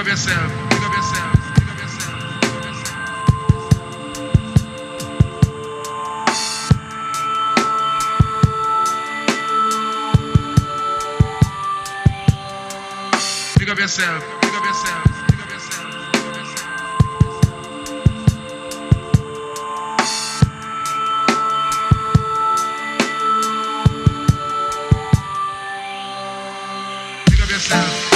Big up yourself. Big up yourself. Big up yourself. Big up yourself. Big up yourself.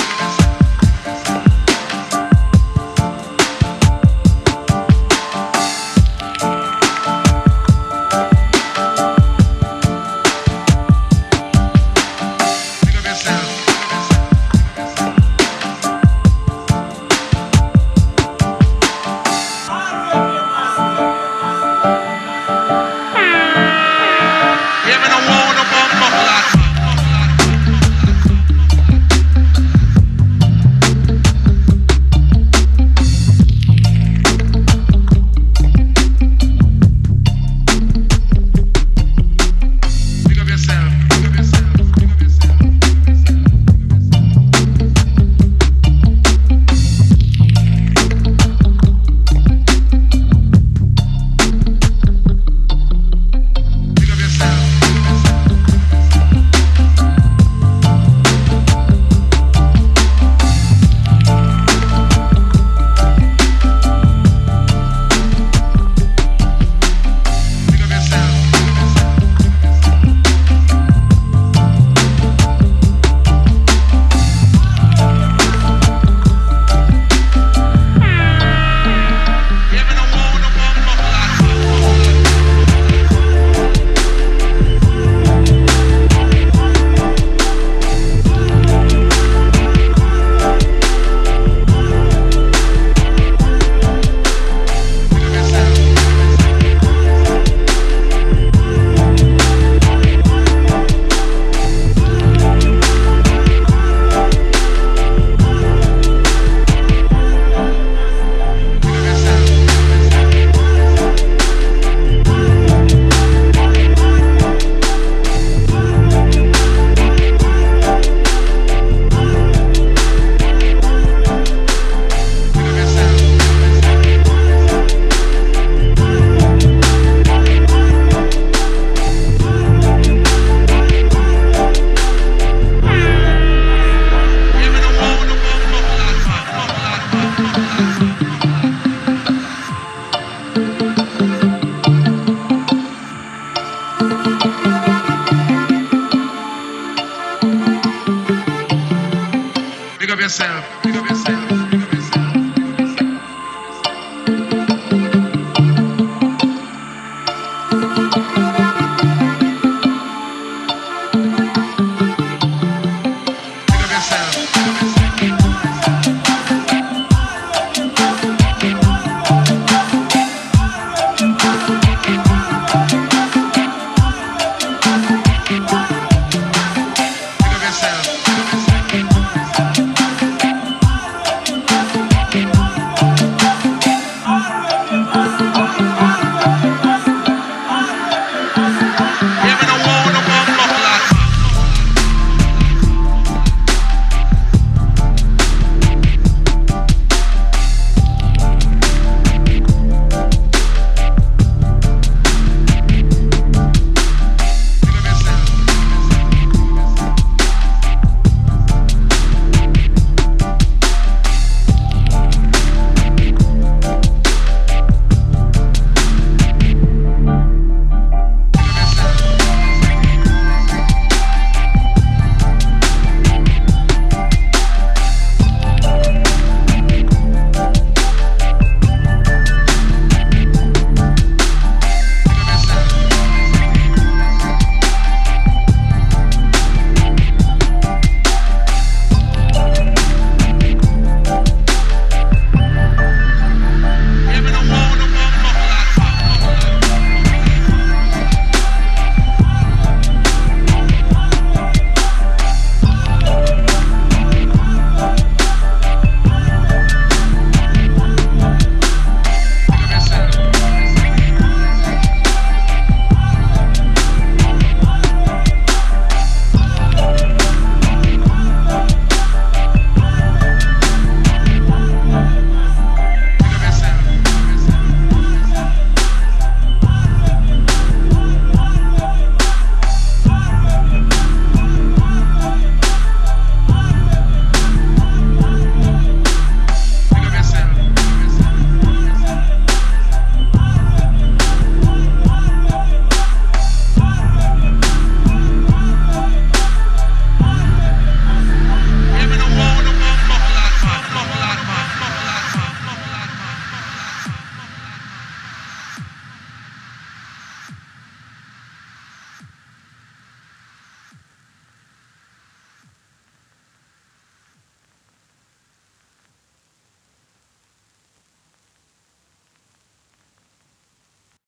yourself. Big up yourself. Big up yourself. Up yourself.